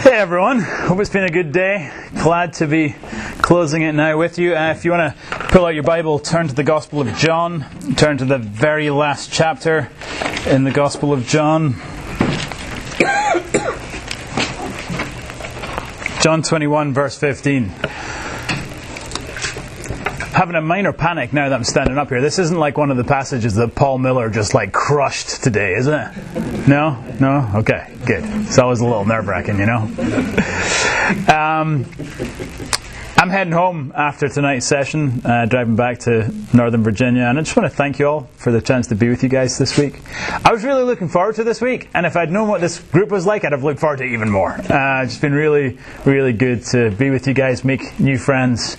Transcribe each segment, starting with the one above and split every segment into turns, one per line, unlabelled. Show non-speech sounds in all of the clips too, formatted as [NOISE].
Hey everyone, hope it's been a good day. Glad to be closing it now with you. Uh, if you want to pull out your Bible, turn to the Gospel of John, turn to the very last chapter in the Gospel of John. [COUGHS] John 21, verse 15 having a minor panic now that I'm standing up here. This isn't like one of the passages that Paul Miller just like crushed today, is it? No? No? Okay, good. So It's always a little nerve wracking, you know? [LAUGHS] Um, I'm heading home after tonight's session, uh, driving back to Northern Virginia, and I just want to thank you all for the chance to be with you guys this week. I was really looking forward to this week, and if I'd known what this group was like, I'd have looked forward to even more. Uh, it's been really, really good to be with you guys, make new friends,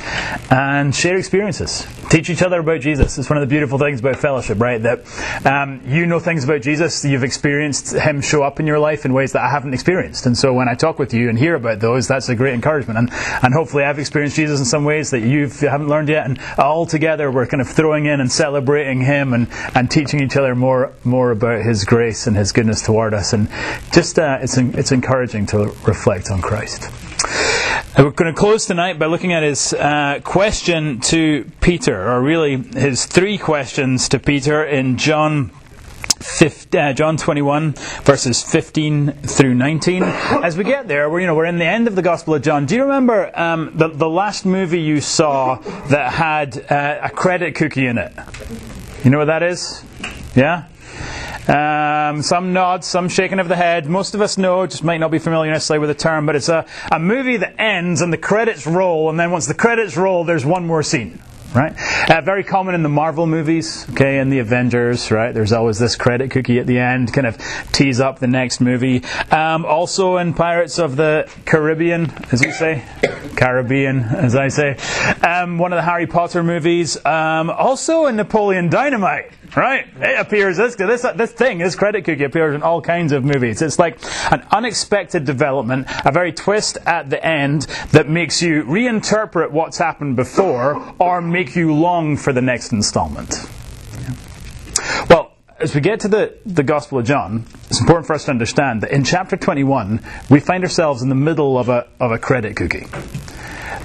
and share experiences. Teach each other about Jesus. It's one of the beautiful things about fellowship, right? That um, you know things about Jesus, you've experienced Him show up in your life in ways that I haven't experienced, and so when I talk with you and hear about those, that's a great encouragement, and, and hopefully I've experienced Jesus in some ways that you haven't learned yet, and all together we're kind of throwing in and celebrating Him and, and teaching each other more more about His grace and His goodness toward us, and just uh, it's it's encouraging to reflect on Christ. And we're going to close tonight by looking at his uh, question to Peter, or really his three questions to Peter in John 15, uh, John 21, verses 15 through 19. As we get there, we're, you know, we're in the end of the Gospel of John. Do you remember um, the, the last movie you saw that had uh, a credit cookie in it? You know what that is? Yeah? Um, some nods, some shaking of the head. Most of us know, just might not be familiar necessarily with the term, but it's a, a movie that ends and the credits roll, and then once the credits roll, there's one more scene right? Uh, very common in the Marvel movies, okay, in the Avengers, right? There's always this credit cookie at the end, kind of tease up the next movie. Um, also in Pirates of the Caribbean, as we say, Caribbean, as I say. Um, one of the Harry Potter movies. Um, also in Napoleon Dynamite right? It appears this this this thing, this credit cookie appears in all kinds of movies. It's like an unexpected development, a very twist at the end that makes you reinterpret what's happened before or make you long for the next installment. Well, as we get to the, the Gospel of John, it's important for us to understand that in chapter 21, we find ourselves in the middle of a, of a credit cookie.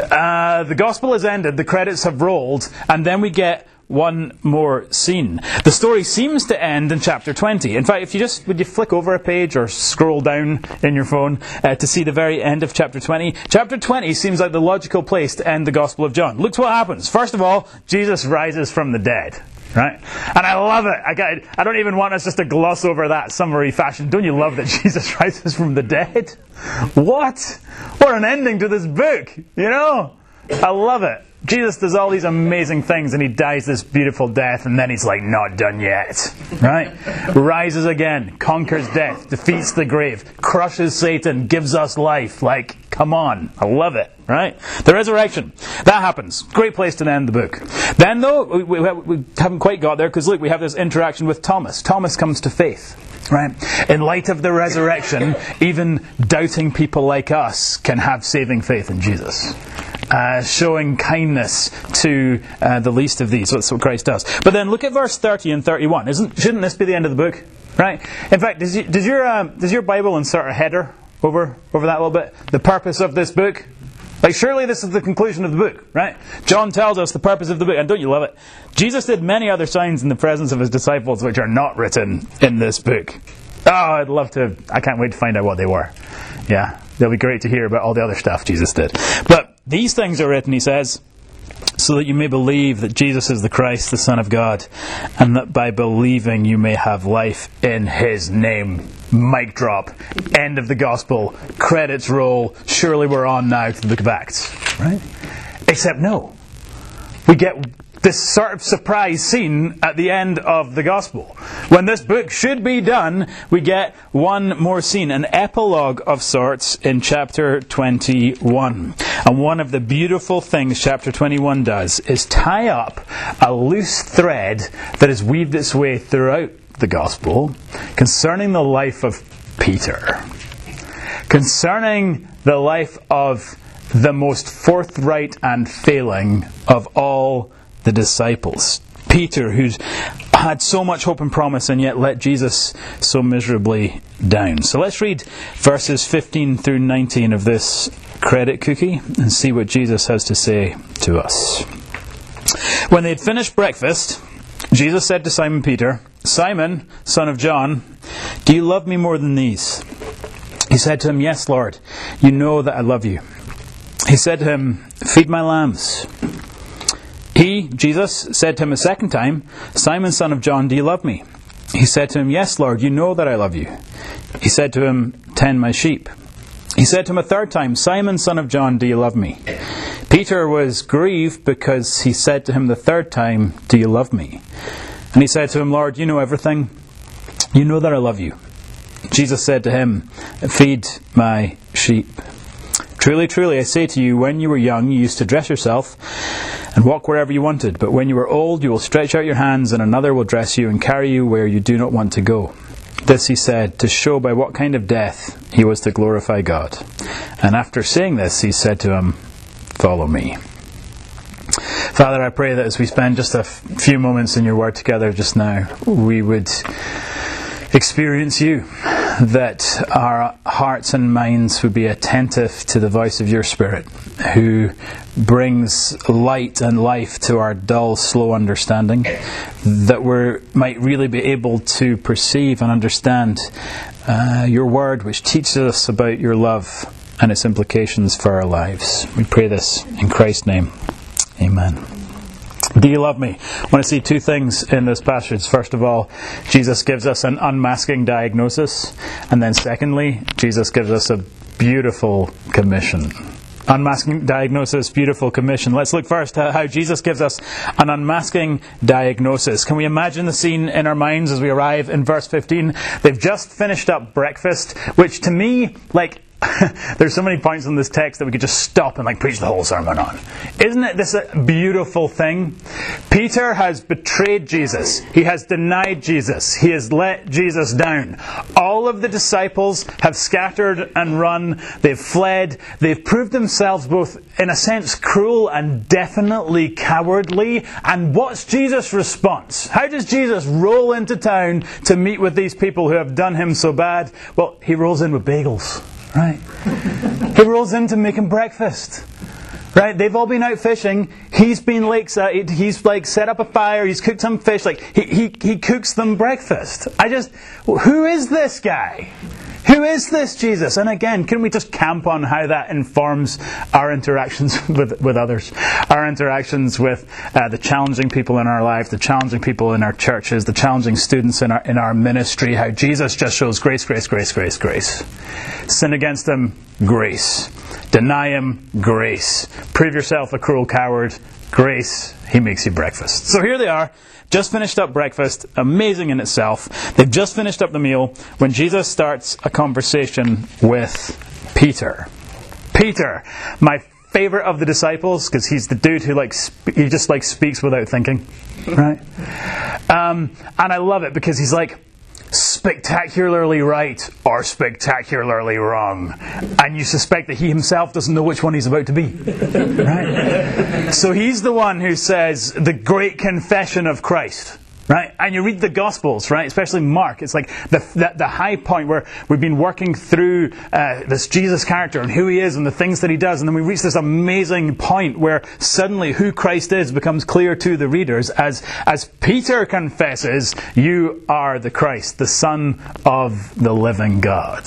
Uh, the Gospel has ended, the credits have rolled, and then we get one more scene. The story seems to end in chapter 20. In fact, if you just would you flick over a page or scroll down in your phone uh, to see the very end of chapter 20, chapter 20 seems like the logical place to end the Gospel of John. Look what happens. First of all, Jesus rises from the dead. Right? And I love it. I, got, I don't even want us just to gloss over that summary fashion. Don't you love that [LAUGHS] Jesus rises from the dead? What? What an ending to this book, you know? I love it. Jesus does all these amazing things and he dies this beautiful death and then he's like, not done yet. Right? Rises again, conquers death, defeats the grave, crushes Satan, gives us life. Like, come on. I love it. Right? The resurrection. That happens. Great place to end the book. Then though, we, we, we haven't quite got there because look, we have this interaction with Thomas. Thomas comes to faith. Right? In light of the resurrection, even doubting people like us can have saving faith in Jesus. Uh, showing kindness to uh, the least of these. That's what Christ does. But then look at verse 30 and 31. Isn't, shouldn't this be the end of the book? Right? In fact, does, you, does, your, uh, does your Bible insert a header over, over that a little bit? The purpose of this book? Like, surely this is the conclusion of the book, right? John tells us the purpose of the book, and don't you love it? Jesus did many other signs in the presence of his disciples which are not written in this book. Oh, I'd love to. I can't wait to find out what they were. Yeah, they'll be great to hear about all the other stuff Jesus did. But these things are written, he says, so that you may believe that Jesus is the Christ, the Son of God, and that by believing you may have life in his name. Mic drop. End of the gospel. Credits roll. Surely we're on now to the book of Acts. Right? Except no. We get this sort of surprise scene at the end of the gospel. When this book should be done, we get one more scene, an epilogue of sorts in chapter 21. And one of the beautiful things chapter 21 does is tie up a loose thread that has weaved its way throughout the gospel concerning the life of Peter, concerning the life of the most forthright and failing of all the disciples. Peter, who's had so much hope and promise and yet let Jesus so miserably down. So let's read verses 15 through 19 of this credit cookie and see what Jesus has to say to us. When they had finished breakfast, Jesus said to Simon Peter, Simon, son of John, do you love me more than these? He said to him, Yes, Lord, you know that I love you. He said to him, Feed my lambs. He, Jesus, said to him a second time, Simon, son of John, do you love me? He said to him, Yes, Lord, you know that I love you. He said to him, Tend my sheep. He said to him a third time, Simon, son of John, do you love me? Peter was grieved because he said to him the third time, Do you love me? And he said to him, Lord, you know everything. You know that I love you. Jesus said to him, Feed my sheep. Truly, truly, I say to you, when you were young, you used to dress yourself and walk wherever you wanted. But when you are old, you will stretch out your hands, and another will dress you and carry you where you do not want to go. This he said to show by what kind of death he was to glorify God. And after saying this, he said to him, Follow me. Father, I pray that as we spend just a f- few moments in your word together just now, we would experience you that our hearts and minds would be attentive to the voice of your Spirit, who brings light and life to our dull, slow understanding, that we might really be able to perceive and understand uh, your word, which teaches us about your love and its implications for our lives. We pray this in Christ's name. Amen. Do you love me? I want to see two things in this passage. First of all, Jesus gives us an unmasking diagnosis. And then secondly, Jesus gives us a beautiful commission. Unmasking diagnosis, beautiful commission. Let's look first at how Jesus gives us an unmasking diagnosis. Can we imagine the scene in our minds as we arrive in verse 15? They've just finished up breakfast, which to me, like, [LAUGHS] there's so many points in this text that we could just stop and like preach the whole sermon on. Isn't it this a beautiful thing? Peter has betrayed Jesus. He has denied Jesus. He has let Jesus down. All of the disciples have scattered and run. They've fled. They've proved themselves both in a sense cruel and definitely cowardly. And what's Jesus' response? How does Jesus roll into town to meet with these people who have done him so bad? Well, he rolls in with bagels. Right? he rolls in to make him breakfast. Right? They've all been out fishing. He's been like, he's like set up a fire. He's cooked some fish. Like he, he, he cooks them breakfast. I just, who is this guy? Who is this Jesus? And again, can we just camp on how that informs our interactions [LAUGHS] with, with others? Our interactions with uh, the challenging people in our life, the challenging people in our churches, the challenging students in our, in our ministry, how Jesus just shows grace, grace, grace, grace, grace. Sin against them, grace. Deny him, grace. Prove yourself a cruel coward, grace. He makes you breakfast. So here they are just finished up breakfast, amazing in itself. They've just finished up the meal when Jesus starts a conversation with Peter. Peter, my favorite of the disciples because he's the dude who like he just like speaks without thinking, right? Um, and I love it because he's like spectacularly right or spectacularly wrong, and you suspect that he himself doesn't know which one he's about to be, [LAUGHS] right? So he's the one who says the great confession of Christ right? And you read the Gospels, right? Especially Mark. It's like the, the, the high point where we've been working through uh, this Jesus character and who he is and the things that he does. And then we reach this amazing point where suddenly who Christ is becomes clear to the readers as, as Peter confesses, You are the Christ, the Son of the living God.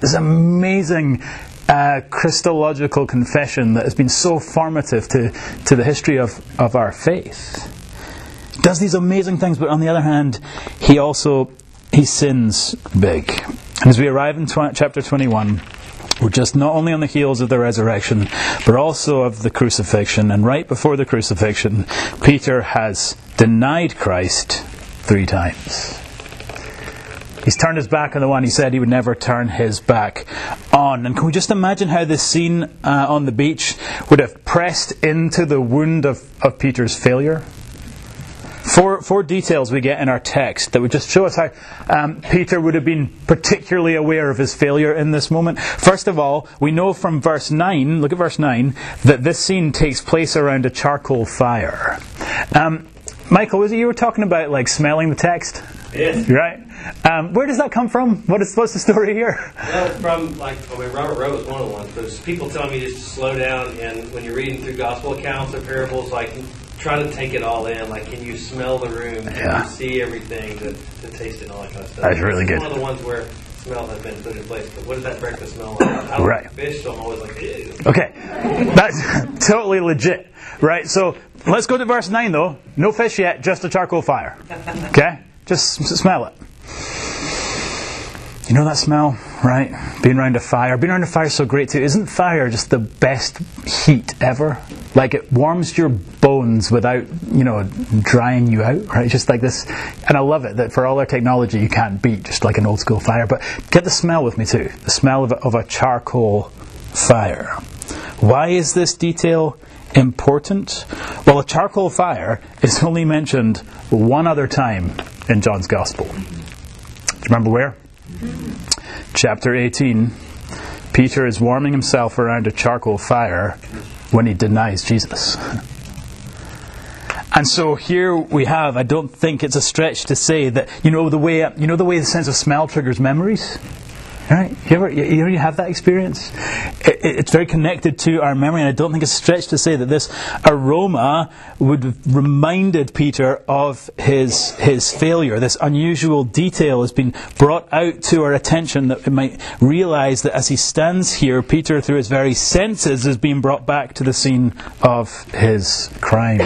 This amazing uh, Christological confession that has been so formative to, to the history of, of our faith does these amazing things, but on the other hand, he also he sins big. And as we arrive in tw- chapter 21, we're just not only on the heels of the resurrection, but also of the crucifixion. And right before the crucifixion, Peter has denied Christ three times. He's turned his back on the one he said he would never turn his back on. And can we just imagine how this scene uh, on the beach would have pressed into the wound of, of Peter's failure? Four, four details we get in our text that would just show us how um, Peter would have been particularly aware of his failure in this moment. First of all, we know from verse 9, look at verse 9, that this scene takes place around a charcoal fire. Um, Michael, was it you were talking about like smelling the text?
Yes.
Right? Um, where does that come from? What is what's the story here?
Well, from like I mean, Robert Rowe was one of the ones. There's people telling me just to slow down, and when you're reading through gospel accounts or parables, like try to take it all in. Like, can you smell the room? Can
Yeah.
you see everything? To, to taste and all that kind of stuff.
That's really
It's
good.
One of the ones where smell has been put in place. But what does that breakfast smell like? I don't
Right.
like fish, so I'm always like, ew.
Okay, that's [LAUGHS] totally legit, right? So let's go to verse 9 though. No fish yet, just a charcoal fire. [LAUGHS] Okay? Just smell it. You know that smell, right? Being around a fire. Being around a fire is so great too. Isn't fire just the best heat ever? Like it warms your bones without, you know, drying you out, right? Just like this. And I love it that for all our technology you can't beat just like an old school fire. But get the smell with me too. The smell of a, of a charcoal fire. Why is this detail important? Well, a charcoal fire is only mentioned one other time in John's Gospel. Do you remember where? Chapter 18. Peter is warming himself around a charcoal fire when he denies Jesus. And so here we have, I don't think it's a stretch to say that, you know, the way, you know, the way the sense of smell triggers memories? Right? You ever, you, you have that experience? It, it- it's very connected to our memory, and I don't think it's a stretch to say that this aroma would have reminded Peter of his, his failure. This unusual detail has been brought out to our attention that we might realize that as he stands here, Peter, through his very senses, is being brought back to the scene of his crime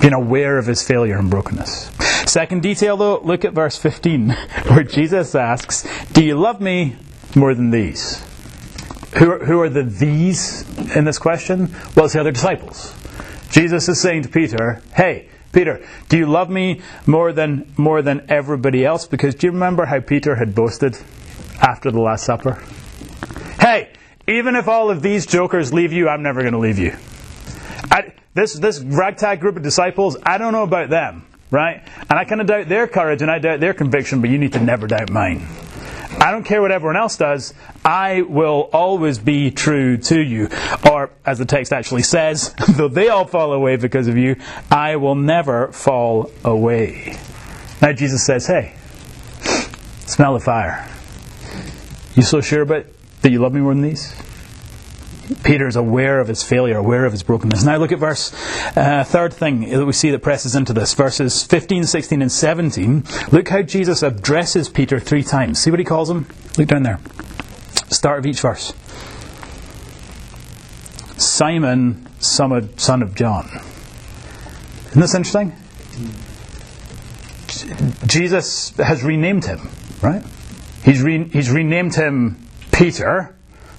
being aware of his failure and brokenness. Second detail, though, look at verse 15, [LAUGHS] where Jesus asks, Do you love me more than these? Who are, who are the these in this question? Well, it's the other disciples. Jesus is saying to Peter, Hey, Peter, do you love me more than more than everybody else? Because do you remember how Peter had boasted after the Last Supper? Hey, even if all of these jokers leave you, I'm never going to leave you. I, this this ragtag group of disciples, I don't know about them, right? And I kind of doubt their courage and I doubt their conviction, but you need to never doubt mine. I don't care what everyone else does. I will always be true to you. Or, as the text actually says, [LAUGHS] though they all fall away because of you, I will never fall away. Now Jesus says, hey, smell the fire. You so sure about that you love me more than these? Peter is aware of his failure, aware of his brokenness. Now look at verse, uh, third thing that we see that presses into this, verses 15, 16, and 17. Look how Jesus addresses Peter three times. See what he calls him? Look down there. Start of each verse. Simon, son of, John. Isn't this interesting? Jesus has renamed him, right? He's, re- he's renamed him Peter,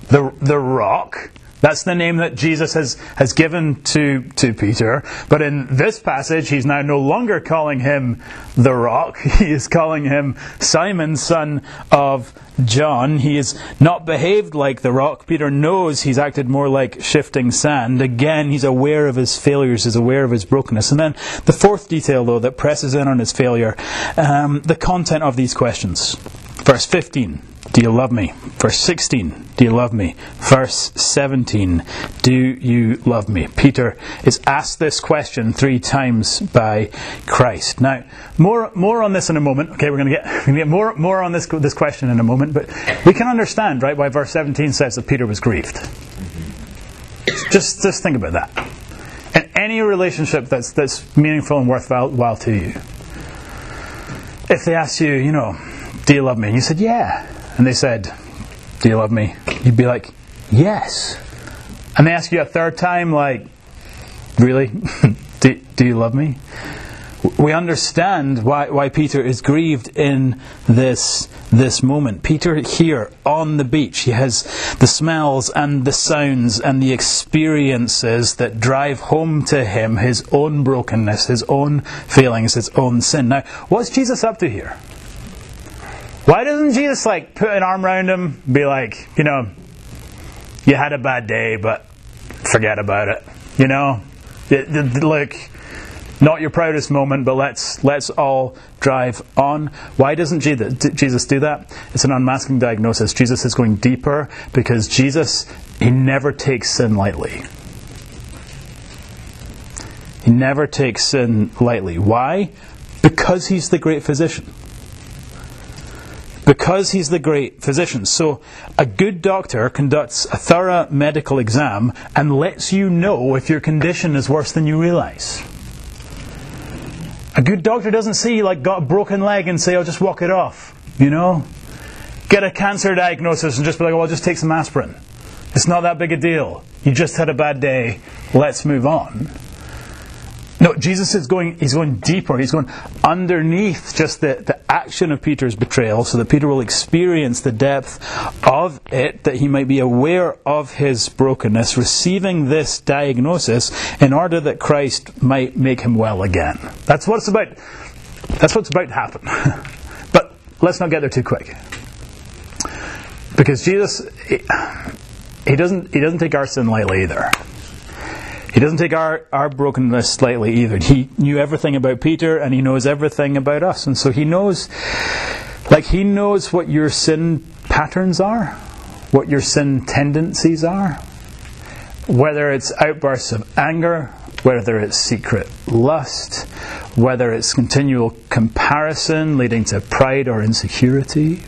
the, the rock. That's the name that Jesus has, has given to, to Peter. But in this passage, he's now no longer calling him the rock. [LAUGHS] He is calling him Simon, son of John. He has not behaved like the rock. Peter knows he's acted more like shifting sand. Again, he's aware of his failures, he's aware of his brokenness. And then the fourth detail, though, that presses in on his failure um, the content of these questions. Verse 15. Do you love me? Verse 16, do you love me? Verse 17, do you love me? Peter is asked this question three times by Christ. Now, more, more on this in a moment. Okay, we're going to get, get more, more on this, this question in a moment, but we can understand, right, why verse 17 says that Peter was grieved. Just, just think about that. In any relationship that's, that's meaningful and worthwhile to you, if they ask you, you know, do you love me? And you said, yeah. And they said, do you love me? You'd be like, yes. And they ask you a third time, like, really? [LAUGHS] do, do you love me? We understand why, why Peter is grieved in this, this moment. Peter here on the beach, he has the smells and the sounds and the experiences that drive home to him his own brokenness, his own failings, his own sin. Now, what's Jesus up to here? Why doesn't Jesus like put an arm around him, be like, you know, you had a bad day, but forget about it. You know, It- it- look, not your proudest moment, but let's let's all drive on. Why doesn't Jesus Jesus do that? It's an unmasking diagnosis. Jesus is going deeper because Jesus he never takes sin lightly. He never takes sin lightly. Why? Because he's the great physician. Because he's the great physician. So, a good doctor conducts a thorough medical exam and lets you know if your condition is worse than you realize. A good doctor doesn't see, you like, got a broken leg and say, I'll just walk it off. You know? Get a cancer diagnosis and just be like, well, I'll just take some aspirin. It's not that big a deal. You just had a bad day. Let's move on. No, Jesus is going, he's going deeper. He's going underneath just the, the action of Peter's betrayal so that Peter will experience the depth of it, that he might be aware of his brokenness, receiving this diagnosis in order that Christ might make him well again. That's what it's about. That's what's about to happen. [LAUGHS] but let's not get there too quick. Because Jesus, he doesn't, he doesn't take our sin lightly either. He doesn't take our, our brokenness lightly either. He knew everything about Peter and he knows everything about us. And so he knows, like, he knows what your sin patterns are, what your sin tendencies are, whether it's outbursts of anger, whether it's secret lust, whether it's continual comparison leading to pride or insecurity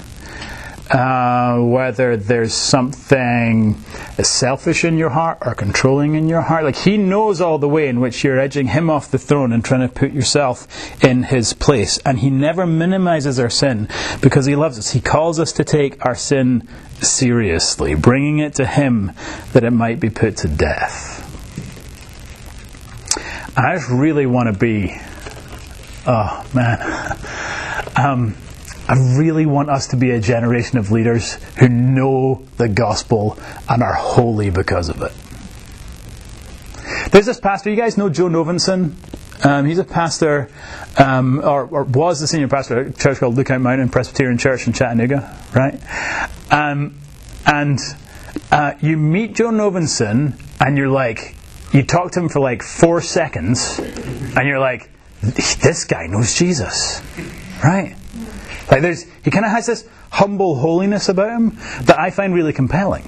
uh, whether there's something selfish in your heart or controlling in your heart. Like he knows all the way in which you're edging him off the throne and trying to put yourself in his place. And he never minimizes our sin because he loves us. He calls us to take our sin seriously, bringing it to him that it might be put to death. I just really want to be, oh man. [LAUGHS] Um, I really want us to be a generation of leaders who know the gospel and are holy because of it. There's this pastor, you guys know Joe Novenson? Um, he's a pastor, um, or, or, was the senior pastor at a church called Lookout Mountain Presbyterian Church in Chattanooga, right? Um, and uh, you meet Joe Novenson, and you're like, you talk to him for like four seconds, and you're like, this guy knows Jesus, right? Like there's, he kind of has this humble holiness about him that I find really compelling.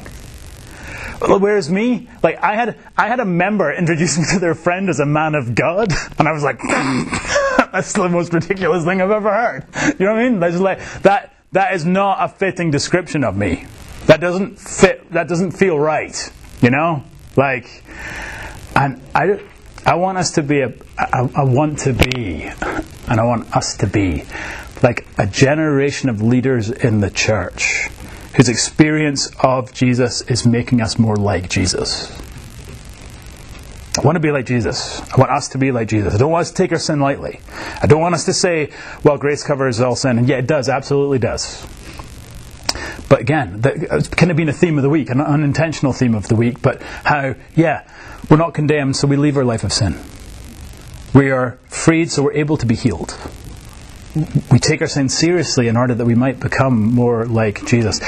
Whereas me, like I had, I had a member [LAUGHS] introduce me to their friend as a man of God, and I was like, [LAUGHS] that's the most ridiculous thing I've ever heard. You know what I mean? That's like that. That is not a fitting description of me. That doesn't fit. That doesn't feel right. You know, like, and I, I want us to be a. I, I want to be, and I want us to be like a generation of leaders in the church whose experience of Jesus is making us more like Jesus. I want to be like Jesus. I want us to be like Jesus. I don't want us to take our sin lightly. I don't want us to say, well, grace covers all sin. And yeah, it does, absolutely does. But again, it's kind of been a theme of the week, an unintentional theme of the week, but how, yeah, we're not condemned, so we leave our life of sin. We are freed, so we're able to be healed we take our sin seriously in order that we might become more like Jesus.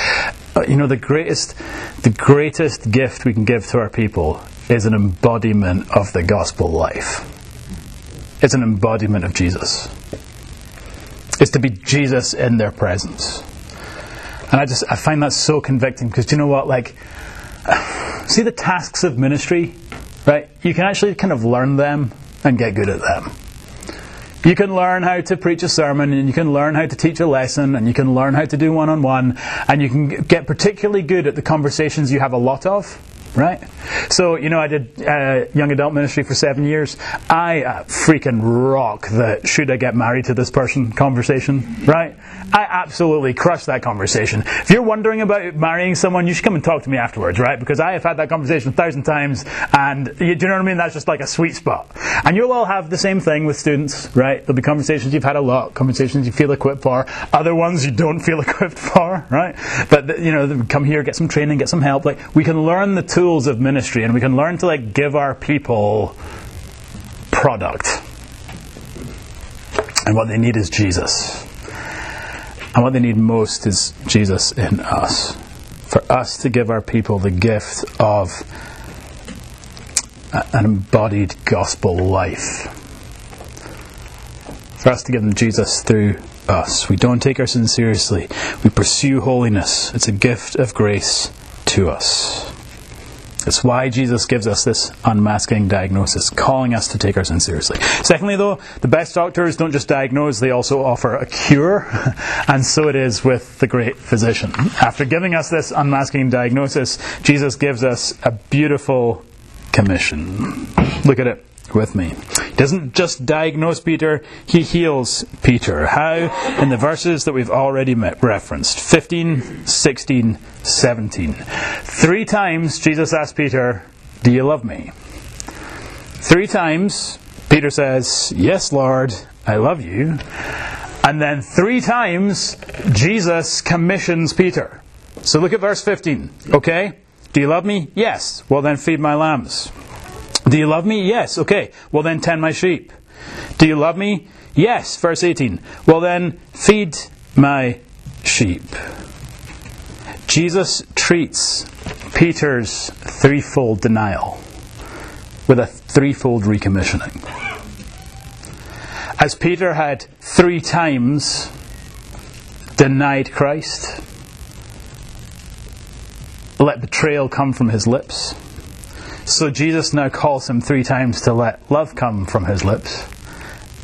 Uh, you know, the greatest, the greatest gift we can give to our people is an embodiment of the gospel life. It's an embodiment of Jesus. It's to be Jesus in their presence. And I just, I find that so convicting because you know what? Like, [SIGHS] see the tasks of ministry, right? You can actually kind of learn them and get good at them. You can learn how to preach a sermon, and you can learn how to teach a lesson, and you can learn how to do one on one, and you can get particularly good at the conversations you have a lot of right? So, you know, I did uh, young adult ministry for seven years. I uh, freaking rock the should I get married to this person conversation, right? I absolutely crush that conversation. If you're wondering about marrying someone, you should come and talk to me afterwards, right? Because I have had that conversation a thousand times, and you, do you know what I mean? That's just like a sweet spot. And you'll all have the same thing with students, right? There'll be conversations you've had a lot, conversations you feel equipped for, other ones you don't feel [LAUGHS] equipped for, right? But you know, come here, get some training, get some help. Like we can learn the tools of ministry, and we can learn to like give our people product. And what they need is Jesus. And what they need most is Jesus in us. For us to give our people the gift of an embodied gospel life. For us to give them Jesus through us. We don't take our sin seriously. We pursue holiness. It's a gift of grace to us. It's why Jesus gives us this unmasking diagnosis, calling us to take our sin seriously. Secondly, though, the best doctors don't just diagnose, they also offer a cure, [LAUGHS] and so it is with the great physician. After giving us this unmasking diagnosis, Jesus gives us a beautiful commission. Look at it with me. He doesn't just diagnose Peter, he heals Peter. How? In the verses that we've already met, referenced 15, 16, 17. Three times Jesus asked Peter, Do you love me? Three times Peter says, Yes, Lord, I love you. And then three times Jesus commissions Peter. So look at verse 15. Okay? Do you love me? Yes. Well, then feed my lambs. Do you love me? Yes. Okay. Well, then tend my sheep. Do you love me? Yes. Verse 18. Well, then feed my sheep. Jesus treats Peter's threefold denial with a threefold recommissioning. As Peter had three times denied Christ, let betrayal come from his lips. So Jesus now calls him three times to let love come from his lips,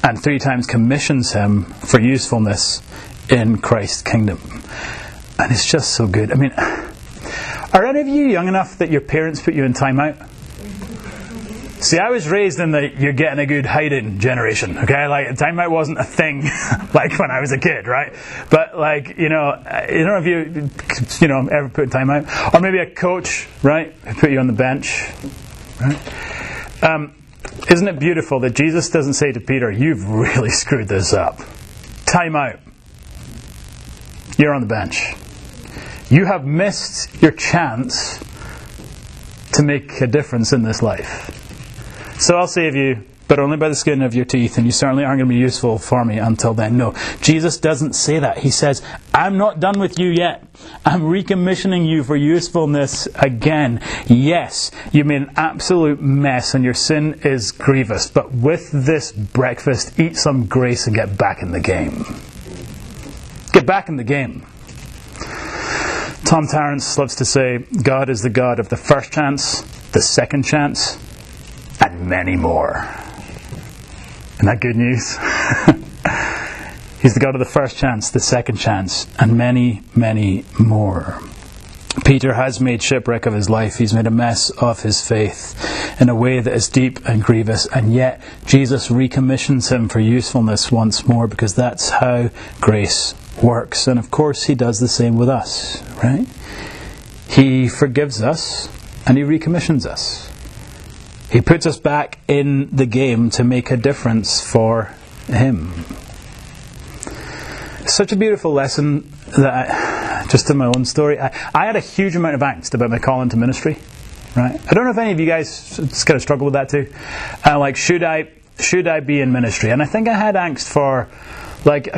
and three times commissions him for usefulness in Christ's kingdom. And it's just so good. I mean, are any of you young enough that your parents put you in timeout? See, I was raised in the you're getting a good hiding generation. Okay, like timeout wasn't a thing [LAUGHS] like when I was a kid, right? But like you know, I don't know if you you know ever put timeout, or maybe a coach, right, put you on the bench, right? Um, isn't it beautiful that Jesus doesn't say to Peter, "You've really [LAUGHS] screwed this up. Time out. You're on the bench. You have missed your chance to make a difference in this life." So I'll save you, but only by the skin of your teeth, and you certainly aren't going to be useful for me until then. No, Jesus doesn't say that. He says, I'm not done with you yet. I'm recommissioning you for usefulness again. Yes, you made an absolute mess and your sin is grievous, but with this breakfast, eat some grace and get back in the game. Get back in the game. Tom Torrance loves to say, God is the God of the first chance, the second chance, and many more. Isn't that good news? [LAUGHS] He's the God of the first chance, the second chance, and many, many more. Peter has made shipwreck of his life. He's made a mess of his faith in a way that is deep and grievous, and yet Jesus recommissions him for usefulness once more because that's how grace works. And of course, he does the same with us, right? He forgives us and he recommissions us. He puts us back in the game to make a difference for Him. Such a beautiful lesson that, I, just in my own story, I, I, had a huge amount of angst about my call into ministry. Right? I don't know if any of you guys kind of struggle with that too. Uh, like, should I should I be in ministry? And I think I had angst for like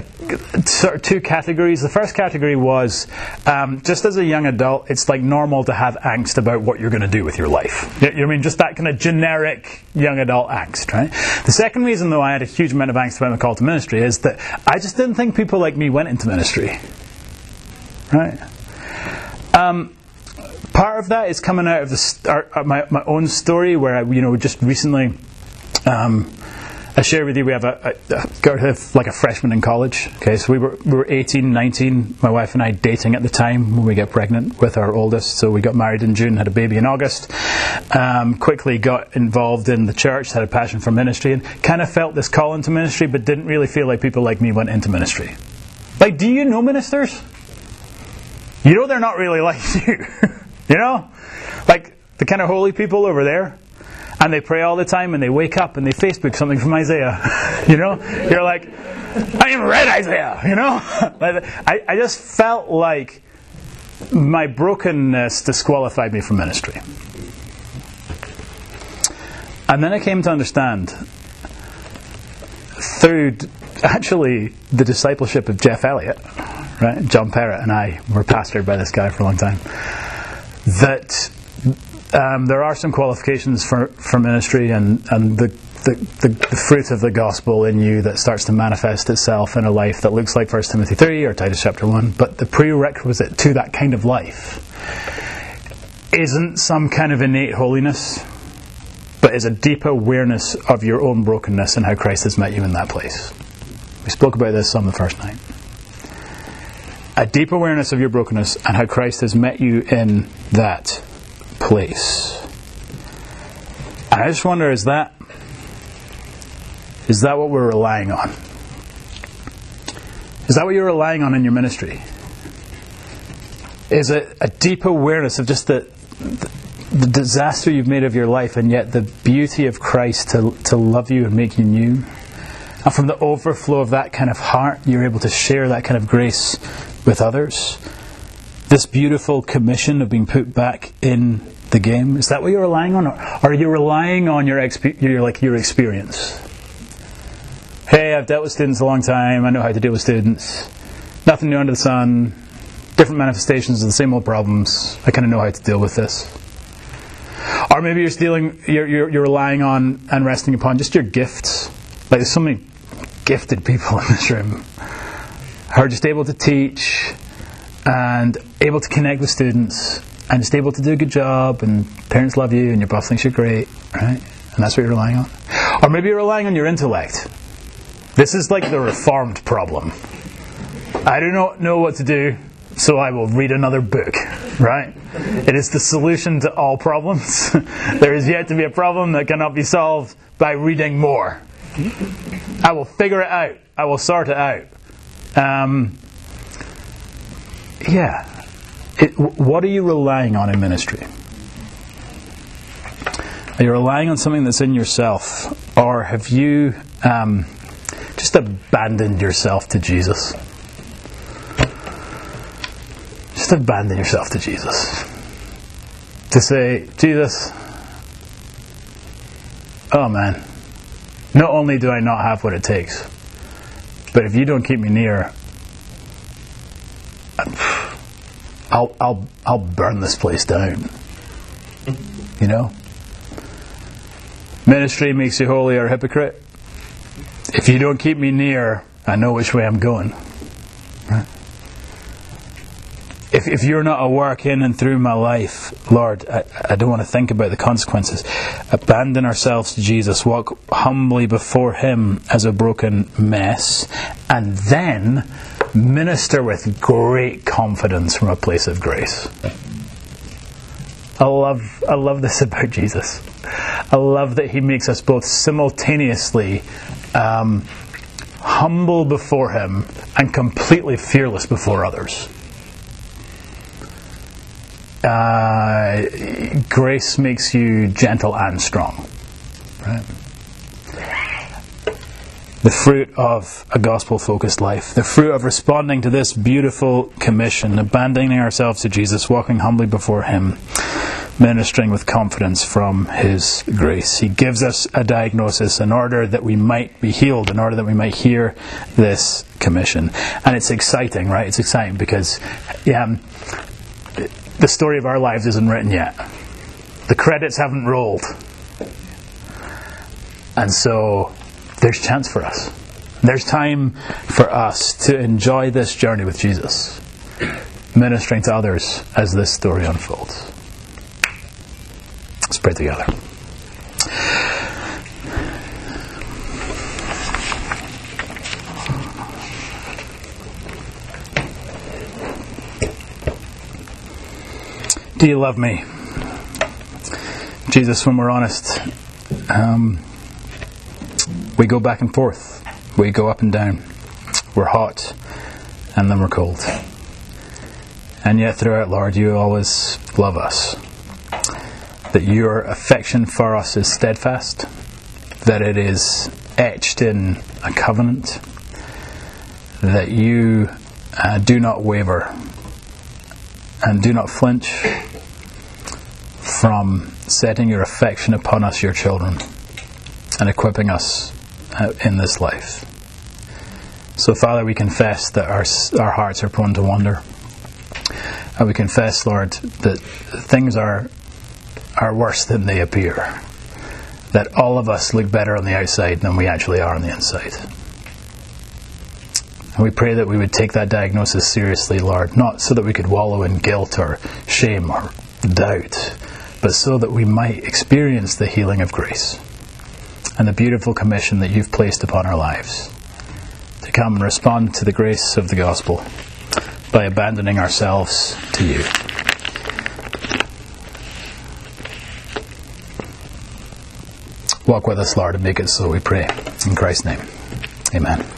two categories. The first category was um, just as a young adult, it's like normal to have angst about what you're going to do with your life. You know I mean? Just that kind of generic young adult angst, right? The second reason, though, I had a huge amount of angst about my call to ministry is that I just didn't think people like me went into ministry, right? Um, part of that is coming out of the uh, my, my own story where I, you know, just recently. Um, I share with you we have a, a, a like a freshman in college. Okay, so we were we were 18, 19. My wife and I dating at the time when we get pregnant with our oldest. So we got married in June, had a baby in August. Um, quickly got involved in the church, had a passion for ministry, and kind of felt this call into ministry, but didn't really feel like people like me went into ministry. Like, do you know ministers? You know they're not really [LAUGHS] like you. you know, like the kind of holy people over there and they pray all the time and they wake up and they Facebook something from Isaiah. [LAUGHS] you know? You're like, I even read Isaiah, you know? [LAUGHS] I, I just felt like my brokenness disqualified me from ministry. And then I came to understand through actually the discipleship of Jeff Elliott, right? John Perrott and I were pastored by this guy for a long time. That um, there are some qualifications for, for ministry and, and the, the, the, the, fruit of the gospel in you that starts to manifest itself in a life that looks like 1 Timothy 3 or Titus chapter 1. But the prerequisite to that kind of life isn't some kind of innate holiness, but is a deep awareness of your own brokenness and how Christ has met you in that place. We spoke about this on the first night. A deep awareness of your brokenness and how Christ has met you in that place. And I just wonder is that is that what we're relying on? Is that what you're relying on in your ministry? Is it a deep awareness of just the, the disaster you've made of your life and yet the beauty of Christ to, to love you and make you new? And from the overflow of that kind of heart, you're able to share that kind of grace with others. This beautiful commission of being put back in the game, is that what you're relying on? Or are you relying on your, exp- your, like, your experience? Hey, I've dealt with students a long time, I know how to deal with students. Nothing new under the sun, different manifestations of the same old problems. I kind of know how to deal with this. Or maybe you're stealing, you're, you're, you're relying on and resting upon just your gifts. Like there's so many gifted people [LAUGHS] in this room who are just able to teach and able to connect with students and just able to do a good job and parents love you and your boss thinks you're great, right? And that's what you're relying on. Or maybe you're relying on your intellect. This is like the reformed problem. I do not know what to do, so I will read another book, right? It is the solution to all problems. [LAUGHS] there is yet to be a problem that cannot be solved by reading more. I will figure it out. I will sort it out. Um, yeah. It, what are you relying on in ministry? Are you relying on something that's in yourself? Or have you um, just abandoned yourself to Jesus? Just abandon yourself to Jesus. To say, Jesus, oh man, not only do I not have what it takes, but if you don't keep me near, I'll, I'll, I'll burn this place down. You know? Ministry makes you holy or hypocrite. If you don't keep me near, I know which way I'm going. Right? If, if you're not a work in and through my life, Lord, I, I don't want to think about the consequences. Abandon ourselves to Jesus, walk humbly before Him as a broken mess, and then minister with great confidence from a place of grace. I love, I love this about Jesus. I love that He makes us both simultaneously um, humble before Him and completely fearless before others. Uh, grace makes you gentle and strong. Right? The fruit of a gospel focused life, the fruit of responding to this beautiful commission, abandoning ourselves to Jesus, walking humbly before Him, ministering with confidence from His grace. He gives us a diagnosis in order that we might be healed, in order that we might hear this commission. And it's exciting, right? It's exciting because yeah, the story of our lives isn't written yet. The credits haven't rolled. And so there's chance for us. There's time for us to enjoy this journey with Jesus, ministering to others as this story unfolds. Let's pray together. Do you love me? Jesus, when we're honest, um, we go back and forth. We go up and down. We're hot and then we're cold. And yet, throughout, Lord, you always love us. That your affection for us is steadfast, that it is etched in a covenant, that you uh, do not waver and do not flinch from setting your affection upon us, your children, and equipping us uh, in this life. So, Father, we confess that our, our hearts are prone to wander. And we confess, Lord, that things are, are worse than they appear. That all of us look better on the outside than we actually are on the inside. And we pray that we would take that diagnosis seriously, Lord, not so that we could wallow in guilt or shame or doubt, but so that we might experience the healing of grace and the beautiful commission that you've placed upon our lives to come and respond to the grace of the gospel by abandoning ourselves to you. Walk with us, Lord, and make it so, we pray. In Christ's name, amen.